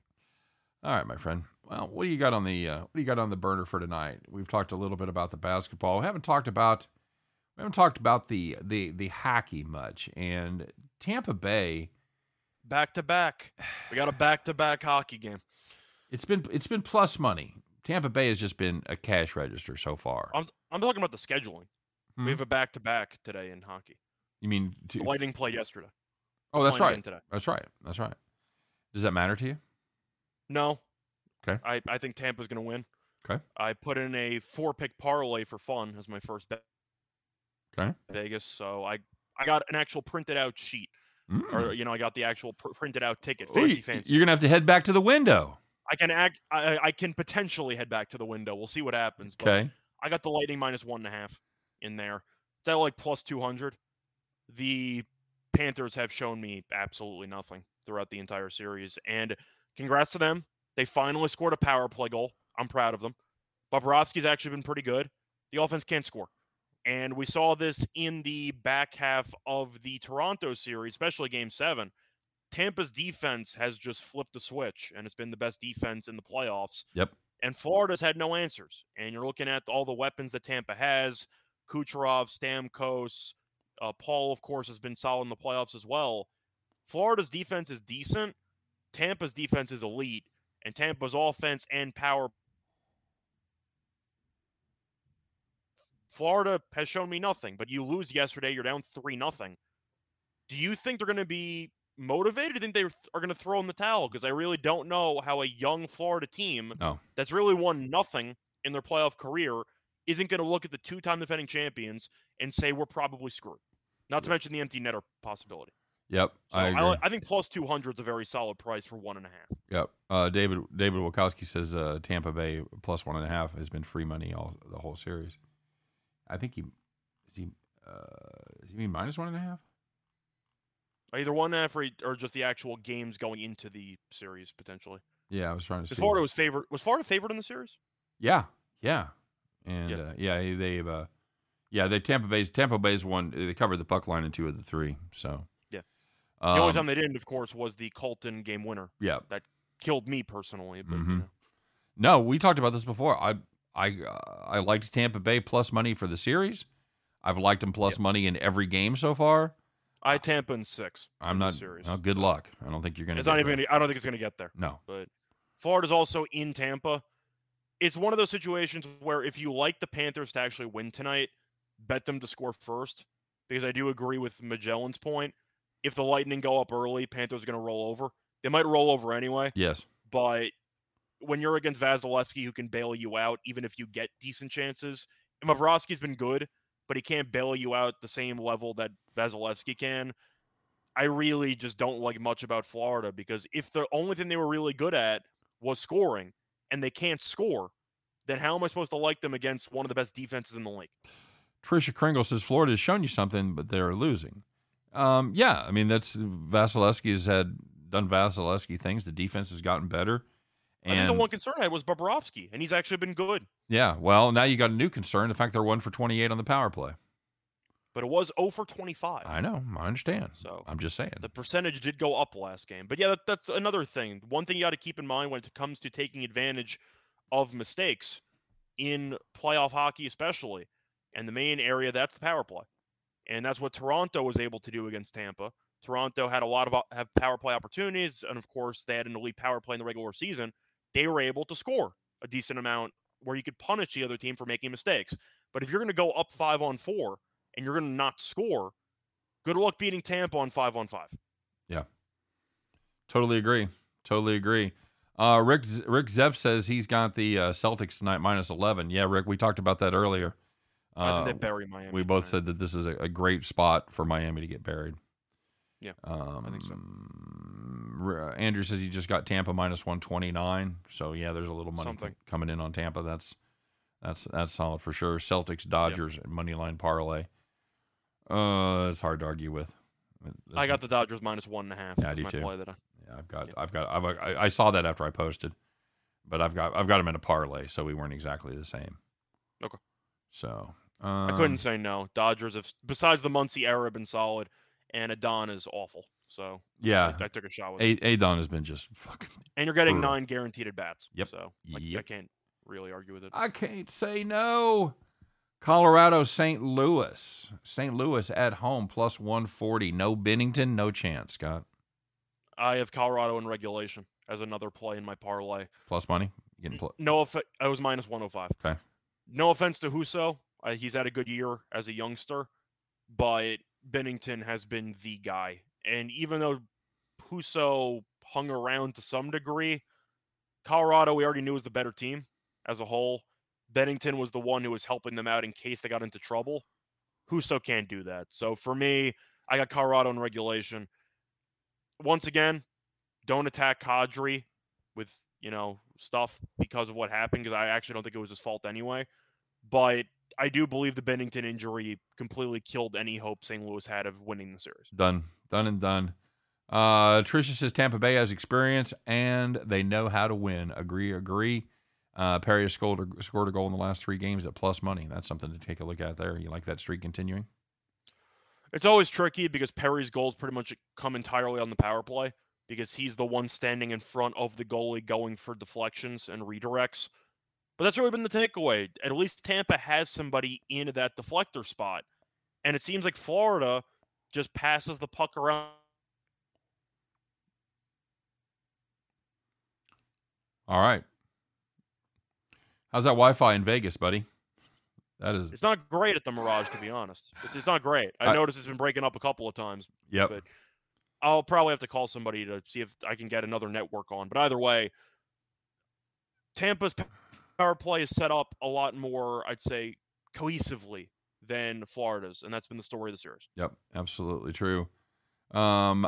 All right, my friend. Well, what do you got on the uh, what do you got on the burner for tonight? We've talked a little bit about the basketball. We haven't talked about we haven't talked about the the the hockey much. And Tampa Bay,
Back to back. We got a back to back hockey game.
it's been it's been plus money. Tampa Bay has just been a cash register so far.
I'm I'm talking about the scheduling.
Hmm?
We have a back to back today in hockey.
You mean to,
The Lightning played yesterday.
Oh, that's right. That's right. That's right. Does that matter to you?
No.
Okay.
I, I think Tampa's going to win.
Okay.
I put in a four pick parlay for fun as my first bet.
Okay.
Vegas. So I I got an actual printed out sheet,
Mm.
or you know, I got the actual pr- printed out ticket. Fancy,
you-
fancy.
You're gonna have to head back to the window.
I can act. I, I can potentially head back to the window. We'll see what happens. but
Okay.
I got the Lightning minus one and a half in there. It's at like plus two hundred. The Panthers have shown me absolutely nothing throughout the entire series, and congrats to them. They finally scored a power play goal. I'm proud of them. Bobrovsky's actually been pretty good. The offense can't score. And we saw this in the back half of the Toronto series, especially game seven. Tampa's defense has just flipped the switch, and it's been the best defense in the playoffs.
Yep.
And Florida's had no answers. And you're looking at all the weapons that Tampa has Kucherov, Stamkos, uh, Paul, of course, has been solid in the playoffs as well. Florida's defense is decent. Tampa's defense is elite. And Tampa's offense and power. Florida has shown me nothing, but you lose yesterday. You're down 3 nothing. Do you think they're going to be motivated? Do you think they are going to throw in the towel? Because I really don't know how a young Florida team
No.
that's really won nothing in their playoff career isn't going to look at the two-time defending champions and say we're probably screwed. Not to mention the empty netter possibility.
Yep.
So
I
I, I think plus 200 is a very solid price for one and a half.
Yep. Uh, David David Wachowski says uh, Tampa Bay plus one and a half has been free money all the whole series. I think he is he uh, is he mean minus one and a half?
Either one and a half or, or just the actual games going into the series potentially.
Yeah, I was trying to.
Florida was favored. Was Florida favored in the series?
Yeah, yeah, and
Yeah.
Uh, yeah, they've uh, yeah, they Tampa Bay's Tampa Bay's won. They covered the puck line in two of the three. So
Yeah.
the
The only time they didn't, of course, was the Colton game winner.
yeah, that
Killed me personally, but you
Mhm.
know.
no, we talked about this before. I I uh, I liked Tampa Bay plus money for the series. I've liked them plus money in every game so far.
I Tampa in six.
I'm not.
series.
oh, good luck. I don't think you're going to.
It's not even. Gonna, I don't think it's going to get there.
No.
But Florida's also in Tampa. It's one of those situations where if you like the Panthers to actually win tonight, bet them to score first. Because I do agree with Magellan's point. If the Lightning go up early, Panthers are going to roll over. They might roll over anyway,
Yes.
but when you're against Vasilevsky, who can bail you out, even if you get decent chances, and Bobrovsky's been good, but he can't bail you out the same level that Vasilevsky can. I really just don't like much about Florida because if the only thing they were really good at was scoring and they can't score, then how am I supposed to like them against one of the best defenses in the league?
Trisha Kringle says Florida has shown you something, but they're losing. Um, yeah, I mean that's Vasilevsky has had done Vasilevsky things. The defense has gotten better,
I think
and
the one concern I had was Bobrovsky, and he's actually been good.
yeah, well now you got a new concern: the fact they're one for twenty eight on the power play.
But it was 0 for 25.
I know, I understand.
So
I'm just saying.
the percentage did go up last game. But yeah, that, that's another thing. One thing you got to keep in mind when it comes to taking advantage of mistakes in playoff hockey, especially, and the main area that's the power play, and that's what Toronto was able to do against Tampa. Toronto had a lot of have power play opportunities, and of course they had an elite power play in the regular season. They were able to score a decent amount where you could punish the other team for making mistakes. But if you're going to go up five on four and you're going to not score, good luck beating Tampa on five on five. Yeah.
Totally agree. Totally agree. Uh, Rick Rick Zepp says he's got the uh, Celtics tonight minus eleven. Yeah, Rick, we talked about that earlier.
I
Uh,
think they bury Miami.
we both
tonight.
said that this is a, a great spot for Miami to get buried.
Yeah,
um,
think so.
R- Andrew says he just got Tampa minus one twenty nine. So yeah, there's a little money
Something.
coming in on Tampa. That's that's that's solid for sure. Celtics Dodgers money line parlay. Uh, it's hard to argue with.
I got the Dodgers minus one and a half.
Yeah, I do too.
I,
yeah, I've got,
Yep.
I've got, I've, I, I saw that after I posted, but I've got, I've got them in a parlay, so we weren't exactly the same.
Okay.
So um,
I couldn't say no. Dodgers have, besides the Muncy era, have been solid, and Adon is awful. So
Yeah,
I, I took a shot with it.
A- Adon has been just fucking.
And you're getting
brutal.
nine guaranteed at bats.
Yep.
So like, I can't really argue with it.
I can't say no. Colorado, St. Louis, St. Louis at home plus one forty. No Binnington, no chance. Scott
I have Colorado in regulation as another play in my parlay.
plus money. Getting pl-
No, off- I was minus 105.
Okay.
No offense to Husso. Uh, he's had a good year as a youngster, but Binnington has been the guy. And even though Husso hung around to some degree, Colorado we already knew was the better team as a whole. Binnington was the one who was helping them out in case they got into trouble. Husso can't do that. So for me, I got Colorado in regulation. Once again, don't attack Kadri with you know stuff because of what happened because I actually don't think it was his fault anyway. But I do believe the Binnington injury completely killed any hope St. Louis had of winning the series.
done, done and done. Uh, Tricia says Tampa Bay has experience and they know how to win. Agree, agree. Uh, Perry has scored scored a goal in the last three games at plus money. That's something to take a look at there. You like that streak continuing?
It's always tricky because Perry's goals pretty much come entirely on the power play because he's the one standing in front of the goalie going for deflections and redirects. But that's really been the takeaway. At least Tampa has somebody in that deflector spot. And it seems like Florida just passes the puck around.
All right. How's that Wi-Fi in Vegas, buddy? That is.
It's not great at the Mirage, to be honest. It's, it's not great. I
I-
noticed it's been breaking up a couple of times.
Yep.
but- I'll probably have to call somebody to see if I can get another network on. But either way, Tampa's power play is set up a lot more, I'd say, cohesively than Florida's, and that's been the story of the series.
Yep, absolutely true. Um,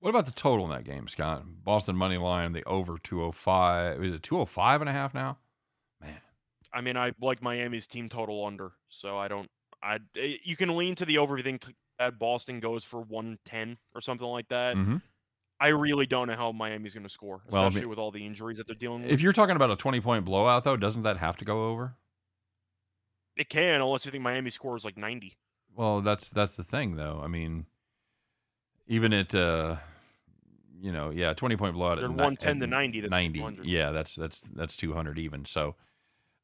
what about the total in that game, Scott? Boston money line, the over 205. Is it 205 and a half now? Man.
I mean, I like Miami's team total under, so I don't. I eh, you can lean to the over if you think that Boston goes for 110 or something like that.
Mhm.
I really don't know how Miami's going to score,
Well, I
especially
mean-
with all the injuries that they're dealing with.
If you're talking about a 20 point blowout, though, doesn't that have to go over?
It can, unless you think Miami scores like 90.
Well, that's that's the thing, though. I mean, even at uh, you know, yeah, 20 point blowout
They're
at
110 to
at
90. That's
90
200.
yeah that's that's that's 200 even so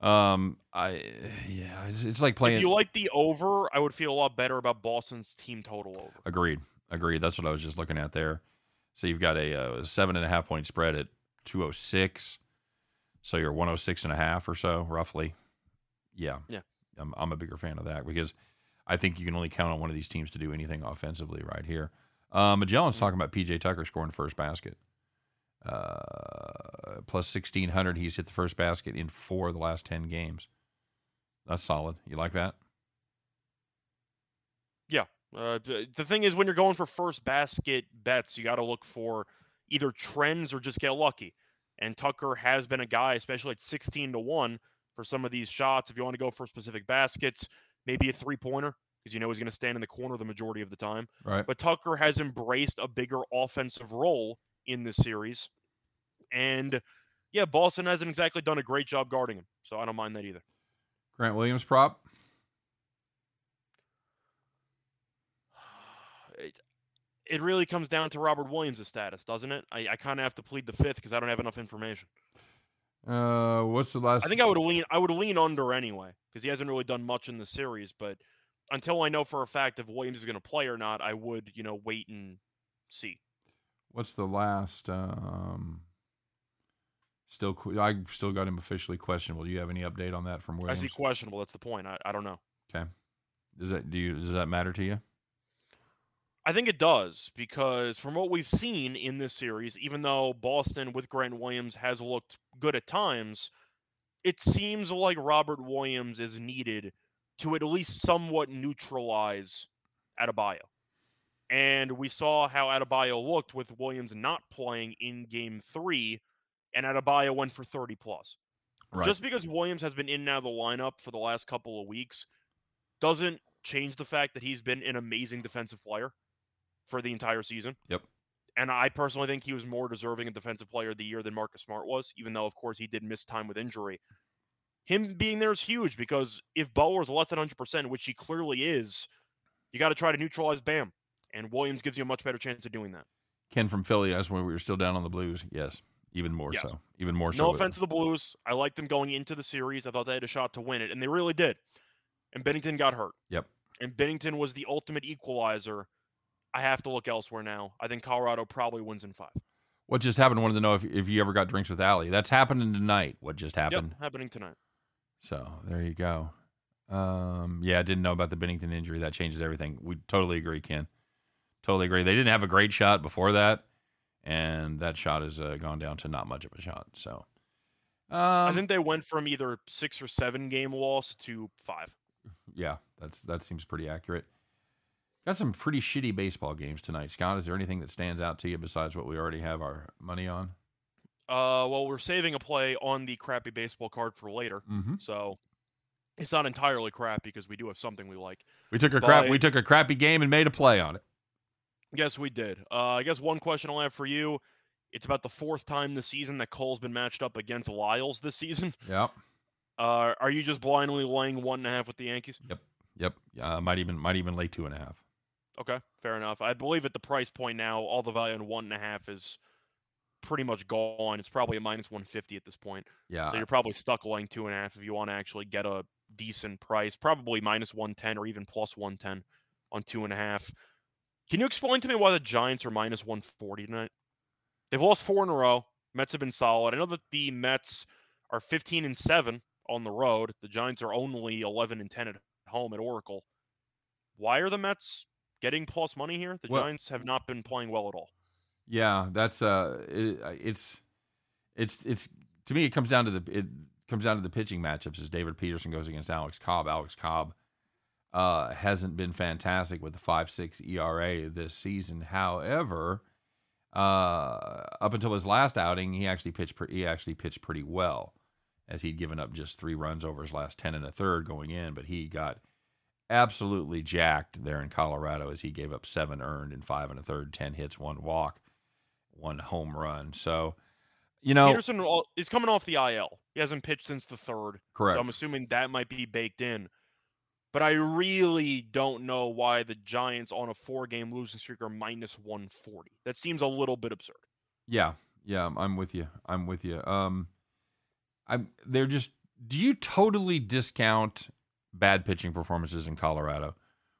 um i yeah it's, it's like playing
If you like the over, I would feel a lot better about Boston's team total over.
agreed agreed that's what i was just looking at there so you've got a, uh seven and a half point spread at 206 so you're 106 and a half or so roughly yeah
Yeah.
I'm, I'm a bigger fan of that because i think you can only count on one of these teams to do anything offensively right here. Uh, magellan's talking about pj tucker scoring first basket. Uh, plus 1600 he's hit the first basket in four of the last 10 games. That's solid. You like that?
Uh, the thing is, when you're going for first basket bets, you got to look for either trends or just get lucky. And Tucker has been a guy, especially at 16 to 1 for some of these shots. If you want to go for specific baskets, maybe a three pointer, because you know he's going to stand in the corner the majority of the time.
right
But Tucker has embraced a bigger offensive role in this series. And yeah, Boston hasn't exactly done a great job guarding him. So I don't mind that either.
grant williams prop [SIGHS]
it, it really comes down to Robert Williams' status, doesn't it? I, I kind of have to plead the fifth because I don't have enough information.
Uh what's the last
I think I would lean I would lean under anyway because he hasn't really done much in the series. But until I know for a fact if Williams is going to play or not, I would you know wait and see.
What's the last? Um, still, I still got him officially questionable. Do you have any update on that from
I
Williams?
see questionable. That's the point. I, I don't know. Okay.
Does that do you? Does that matter to you?
I think it does because from what we've seen in this series, even though Boston with Grant Williams has looked good at times, it seems like Robert Williams is needed to at least somewhat neutralize Adebayo. And we saw how Adebayo looked with Williams not playing in game three, and Adebayo went for 30 plus.
Right.
Just because Williams has been in and out of the lineup for the last couple of weeks doesn't change the fact that he's been an amazing defensive player for the entire season.
Yep.
And I personally think he was more deserving of defensive player of the year than Marcus Smart was, even though of course he did miss time with injury. Him being there is huge because if Butler is less than 100%, which he clearly is, you got to try to neutralize Bam. And Williams gives you a much better chance of doing that.
Ken from Philly asked when we were still down on the Blues. Yes, even more
Yes.
so. Even more so.
No offense to the Blues. I liked them going into the series. I thought they had a shot to win it, and they really did. And Binnington got hurt.
Yep.
And Binnington was the ultimate equalizer. I have to look elsewhere now. I think Colorado probably wins in five.
What just happened? Wanted to know if if you ever got drinks with Allie. That's happening tonight. What just happened?
Yep, happening tonight.
So there you go. Um, yeah, I didn't know about the Binnington injury. That changes everything. We totally agree, Ken. Totally agree. They didn't have a great shot before that, and that shot has uh, gone down to not much of a shot. So, um,
I think they went from either six or seven game loss to five.
yeah, that's that seems pretty accurate. Got some pretty shitty baseball games tonight, Scott. Is there anything that stands out to you besides what we already have our money on?
Uh, well, we're saving a play on the crappy baseball card for later,
Mm-hmm.
so it's not entirely crap because we do have something we like.
We took a crap. We took a crappy game and made a play on it.
Yes, we did. Uh, I guess one question I'll have for you. It's about the fourth time this season that Cole's been matched up against Lyles this season. [LAUGHS]
Yep.
Uh, are you just blindly laying one and a half with the Yankees?
Yep. Yep. Uh, might even might even lay two and a half.
Okay, fair enough. I believe at the price point now, all the value in one and a half is pretty much gone. It's probably a minus 150 at this point.
Yeah.
So you're probably stuck laying two and a half if you want to actually get a decent price. Probably minus 110 or even plus 110 on two and a half. Can you explain to me why the Giants are minus 140 tonight? They've lost four in a row. Mets have been solid. I know that the Mets are 15 and 7 on the road. The Giants are only 11 and 10 at home at Oracle. Why are the Mets getting plus money here. The
Well-
Giants have not been playing well at all.
Yeah, that's uh, it, it's it's it's to me it comes down to the it comes down to the pitching matchups as David Peterson goes against Alex Cobb. Alex Cobb uh, hasn't been fantastic with the five six ERA this season. However, uh, up until his last outing, he actually pitched pre- he actually pitched pretty well, as he'd given up just three runs over his last ten and a third going in, but he got absolutely jacked there in Colorado as he gave up seven earned in five and a third, ten hits, one walk, one home run. So, you know,
Peterson is coming off the IL. He hasn't pitched since the third.
correct.
So I'm assuming that might be baked in. But I really don't know why the Giants on a four game losing streak are minus 140. That seems a little bit absurd.
Yeah, yeah, I'm with you. I'm with you. Um, I'm. They're just. Do you totally discount bad pitching performances in Colorado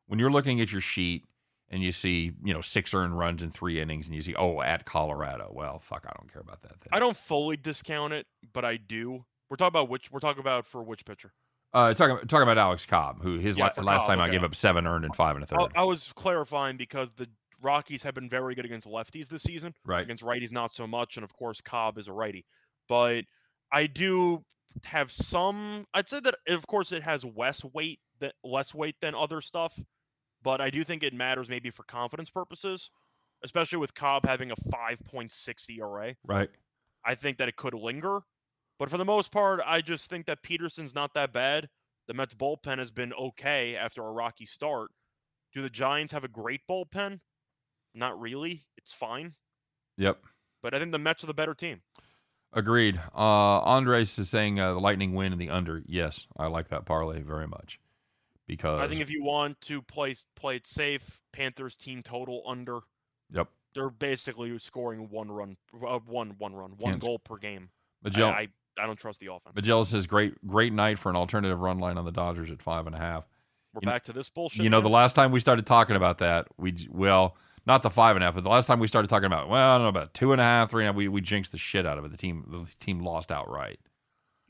when you're looking at your sheet and you see, you know, six earned runs in three innings, and you see, oh, at Colorado. Well, fuck, I don't care about that. Then.
I don't fully discount it, but I do. We're talking about which we're talking about for which pitcher.
Uh, talking talking about Alex Cobb, who his
Yeah,
la- last
Cobb,
time I gave up seven earned and five and a third.
I, I was clarifying because the Rockies have been very good against lefties this season.
right.
Against righties, not so much. And of course, Cobb is a righty. But I do have some. I'd say that, of course, it has less weight that less weight than other stuff. But I do think it matters maybe for confidence purposes, especially with Cobb having a 5.6 ERA.
Right.
I think that it could linger. But for the most part, I just think that Peterson's not that bad. The Mets bullpen has been okay after a rocky start. Do the Giants have a great bullpen? Not really. It's fine.
Yep.
But I think the Mets are the better team.
Agreed. Uh, Andres is saying uh, the Lightning win in the under. Yes, I like that parlay very much because
I think if you want to play play it safe, Panthers team total under.
yep.
They're basically scoring one run, uh, one one run, one
Can't-
goal per game. I, I I don't trust the offense.
Magellan says great great night for an alternative run line on the Dodgers at five and a half.
We're
you know-
back to this bullshit.
you know, the last time we started talking about that, we well, not the five and a half, but the last time we started talking about, well, I don't know about two and a half, three and a half, we we jinxed the shit out of it. The team the team lost outright.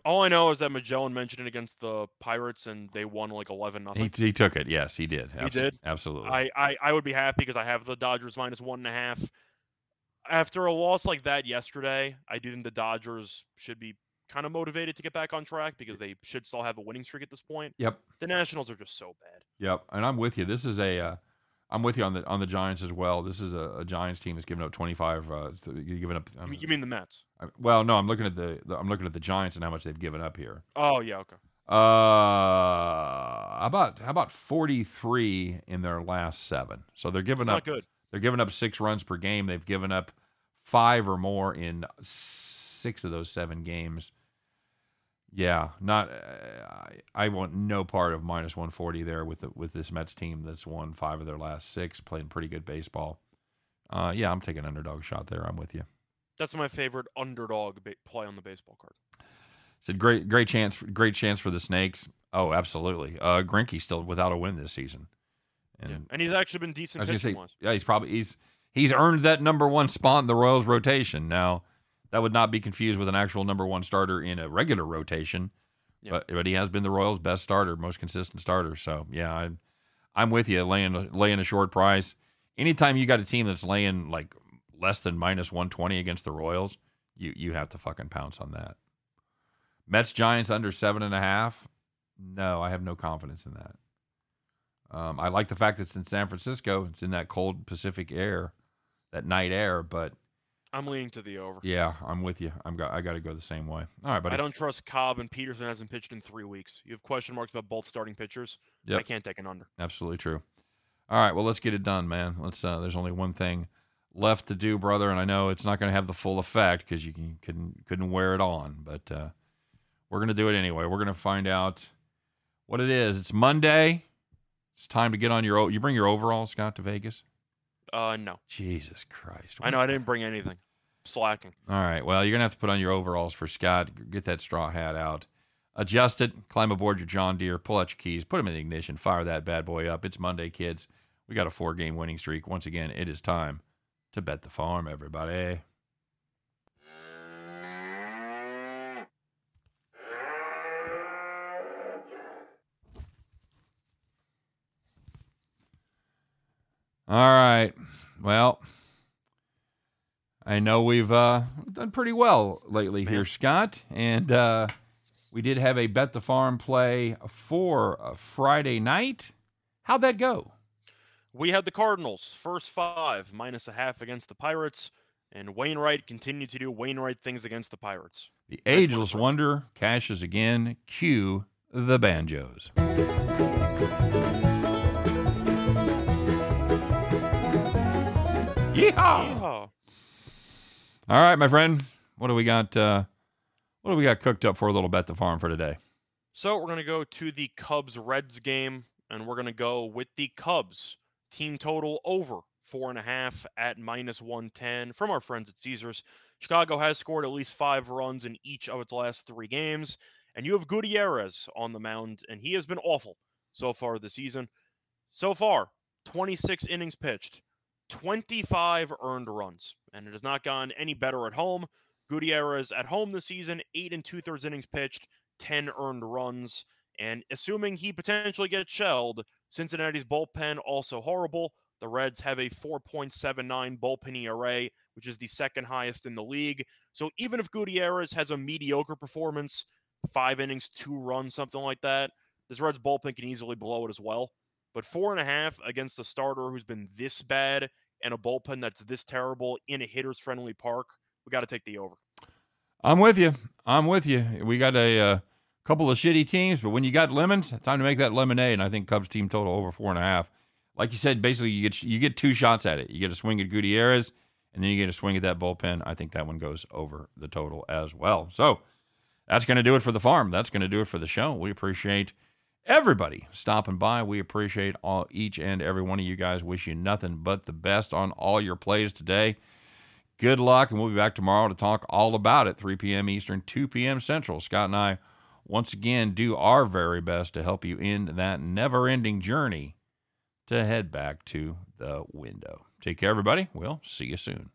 all I know is that Magellan mentioned it against the Pirates and they won like eleven
He,
nothing.
he took it. Yes, he did.
He did?
Absolutely.
I, I I would be happy because I have the Dodgers minus one and a half. After a loss like that yesterday, I do think the Dodgers should be kind of motivated to get back on track because they should still have a winning streak at this point.
yep.
The Nationals are just so bad.
Yep, and I'm with you. This is a, uh, I'm with you on the on the Giants as well. This is a, a Giants team that's given up 25. Uh, giving up.
You
Um,
mean- you mean the Mets?
I- well, no, I'm looking at the, the I'm looking at the Giants and how much they've given up here.
Oh yeah, okay.
Uh, how about how about 43 in their last seven? So they're giving
It's
up
not good.
they're giving up six runs per game. They've given up five or more in six of those seven games. Yeah, not. Uh, I, want no part of minus 140 there with the, with this Mets team that's won five of their last six, playing pretty good baseball. Uh, yeah, I'm taking underdog shot there. I'm with you.
That's my favorite underdog ba- play on the baseball card.
Said great great chance great chance for the Snakes. Oh, absolutely. Uh, Greinke still without a win this season, and
yeah. And he's actually been decent.
I was gonna say,
wise.
yeah, he's probably he's he's earned that number one spot in the Royals rotation. Now, that would not be confused with an actual number one starter in a regular rotation, but but he has been the Royals' best starter, most consistent starter. So yeah, I'm I'm with you, laying a- laying a short price. Anytime you got a team that's laying like less than minus one twenty against the Royals, you you have to fucking pounce on that. Mets Giants under seven and a half. No, I have no confidence in that. Um, I like the fact that it's in San Francisco. It's in that cold Pacific air, that night air. But
I'm leaning to the over.
yeah, I'm with you. I'm got. I got to go the same way. All right, buddy.
I don't trust Cobb and Peterson hasn't pitched in three weeks. You have question marks about both starting pitchers. I can't take an under.
Absolutely true. All right, well, let's get it done, man. Let's. Uh, there's only one thing left to do, brother, and I know it's not going to have the full effect because you can, couldn't couldn't wear it on, but uh, we're going to do it anyway. We're going to find out what it is. It's Monday. It's time to get on your. You bring your overalls, Scott, to Vegas.
Uh, no.
Jesus Christ!
I know I didn't bring anything. Slacking.
All right. Well, you're gonna have to put on your overalls for Scott. Get that straw hat out. Adjust it. Climb aboard your John Deere. Pull out your keys. Put them in the ignition. Fire that bad boy up. It's Monday, kids. We got a four-game winning streak. Once again, it is time to bet the farm, everybody. All right. Well, I know we've uh, done pretty well lately here, Scott, and uh, we did have a bet the farm play for a Friday night. How'd that go?
We had the Cardinals first five minus a half against the Pirates, and Wainwright continued to do Wainwright things against the Pirates.
The ageless wonder cashes again. Cue the banjos. Yeehaw!
Oh,
All right, my friend. What do we got? Uh, what do we got cooked up for a little bet the farm for today?
So we're going to go to the Cubs Reds game, and we're going to go with the Cubs team total over four and a half at minus 110 from our friends at Caesars. Chicago has scored at least five runs in each of its last three games, and you have Gutierrez on the mound, and he has been awful so far this season. So far, 26 innings pitched, 25 earned runs, and it has not gone any better at home. Gutierrez at home this season, eight and two thirds innings pitched, 10 earned runs. And assuming he potentially gets shelled, Cincinnati's bullpen also horrible. The Reds have a 4.79 bullpen ERA, which is the second highest in the league. So even if Gutierrez has a mediocre performance, five innings, two runs, something like that, this Reds bullpen can easily blow it as well. But four and a half against a starter who's been this bad and a bullpen that's this terrible in a hitter's friendly park, we got to take the over.
I'm with you. I'm with you. We got a uh, couple of shitty teams, but when you got lemons, time to make that lemonade. And I think Cubs team total over four and a half. Like you said, basically you get you get two shots at it. You get a swing at Gutierrez, and then you get a swing at that bullpen. I think that one goes over the total as well. So that's going to do it for the farm. That's going to do it for the show. We appreciate everybody stopping by. We appreciate all each and every one of you guys. Wish you nothing but the best on all your plays today. Good luck, and we'll be back tomorrow to talk all about it. 3 p.m. Eastern, 2 p.m. Central. Scott and I once again do our very best to help you in that never-ending journey to head back to the window. Take care, everybody. We'll see you soon.